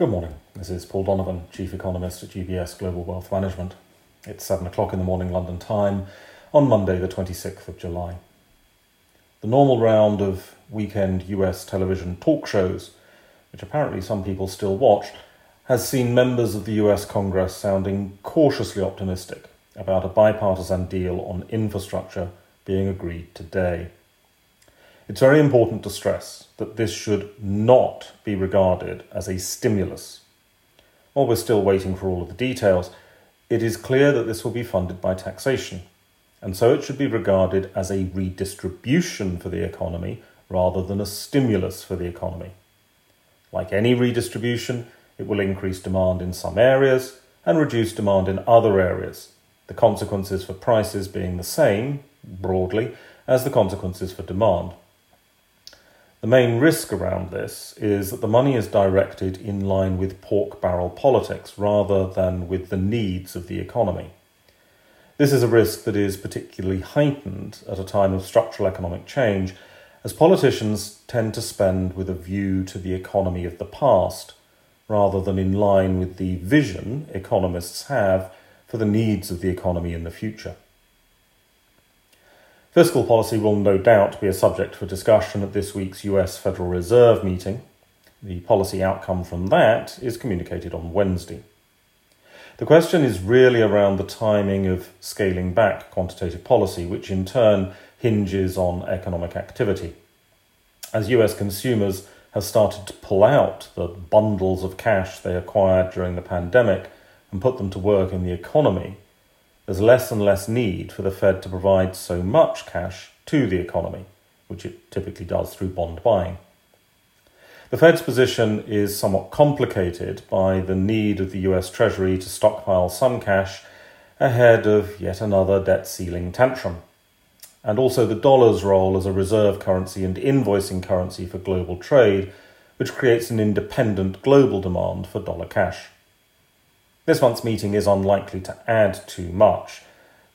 Good morning. This is Paul Donovan, Chief Economist at UBS Global Wealth Management. It's 7 o'clock in the morning London time on Monday, the 26th of July. The normal round of weekend US television talk shows, which apparently some people still watch, has seen members of the US Congress sounding cautiously optimistic about a bipartisan deal on infrastructure being agreed today. It's very important to stress that this should not be regarded as a stimulus. While we're still waiting for all of the details, it is clear that this will be funded by taxation, and so it should be regarded as a redistribution for the economy rather than a stimulus for the economy. Like any redistribution, it will increase demand in some areas and reduce demand in other areas, the consequences for prices being the same, broadly, as the consequences for demand. The main risk around this is that the money is directed in line with pork barrel politics rather than with the needs of the economy. This is a risk that is particularly heightened at a time of structural economic change, as politicians tend to spend with a view to the economy of the past, rather than in line with the vision economists have for the needs of the economy in the future. Fiscal policy will no doubt be a subject for discussion at this week's US Federal Reserve meeting. The policy outcome from that is communicated on Wednesday. The question is really around the timing of scaling back quantitative policy, which in turn hinges on economic activity. As US consumers have started to pull out the bundles of cash they acquired during the pandemic and put them to work in the economy, there's less and less need for the Fed to provide so much cash to the economy, which it typically does through bond buying. The Fed's position is somewhat complicated by the need of the US Treasury to stockpile some cash ahead of yet another debt ceiling tantrum, and also the dollar's role as a reserve currency and invoicing currency for global trade, which creates an independent global demand for dollar cash. This month's meeting is unlikely to add too much.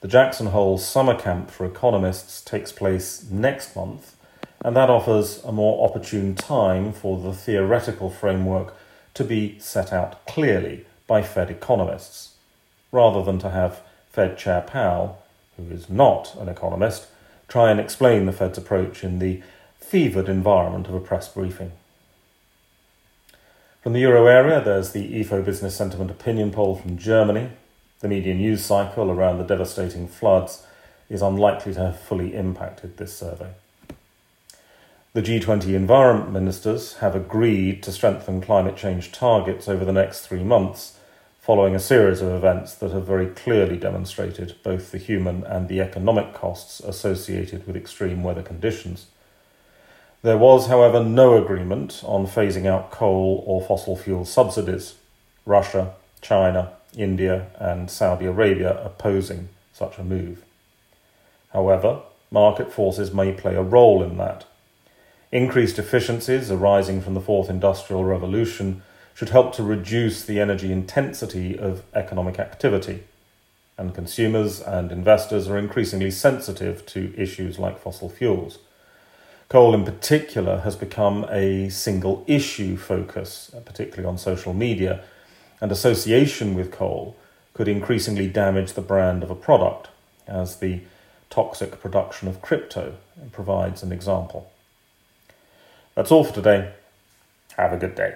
The Jackson Hole Summer Camp for Economists takes place next month, and that offers a more opportune time for the theoretical framework to be set out clearly by Fed economists, rather than to have Fed Chair Powell, who is not an economist, try and explain the Fed's approach in the fevered environment of a press briefing. From the euro area, there's the Ifo Business Sentiment Opinion Poll from Germany. The media news cycle around the devastating floods is unlikely to have fully impacted this survey. The G20 environment ministers have agreed to strengthen climate change targets over the next three months, following a series of events that have very clearly demonstrated both the human and the economic costs associated with extreme weather conditions. There was, however, no agreement on phasing out coal or fossil fuel subsidies. Russia, China, India, and Saudi Arabia opposing such a move. However, market forces may play a role in that. Increased efficiencies arising from the fourth industrial revolution should help to reduce the energy intensity of economic activity, and consumers and investors are increasingly sensitive to issues like fossil fuels. Coal, in particular, has become a single issue focus, uh, particularly on social media, and association with coal could increasingly damage the brand of a product, as the toxic production of crypto provides an example. That's all for today. Have a good day.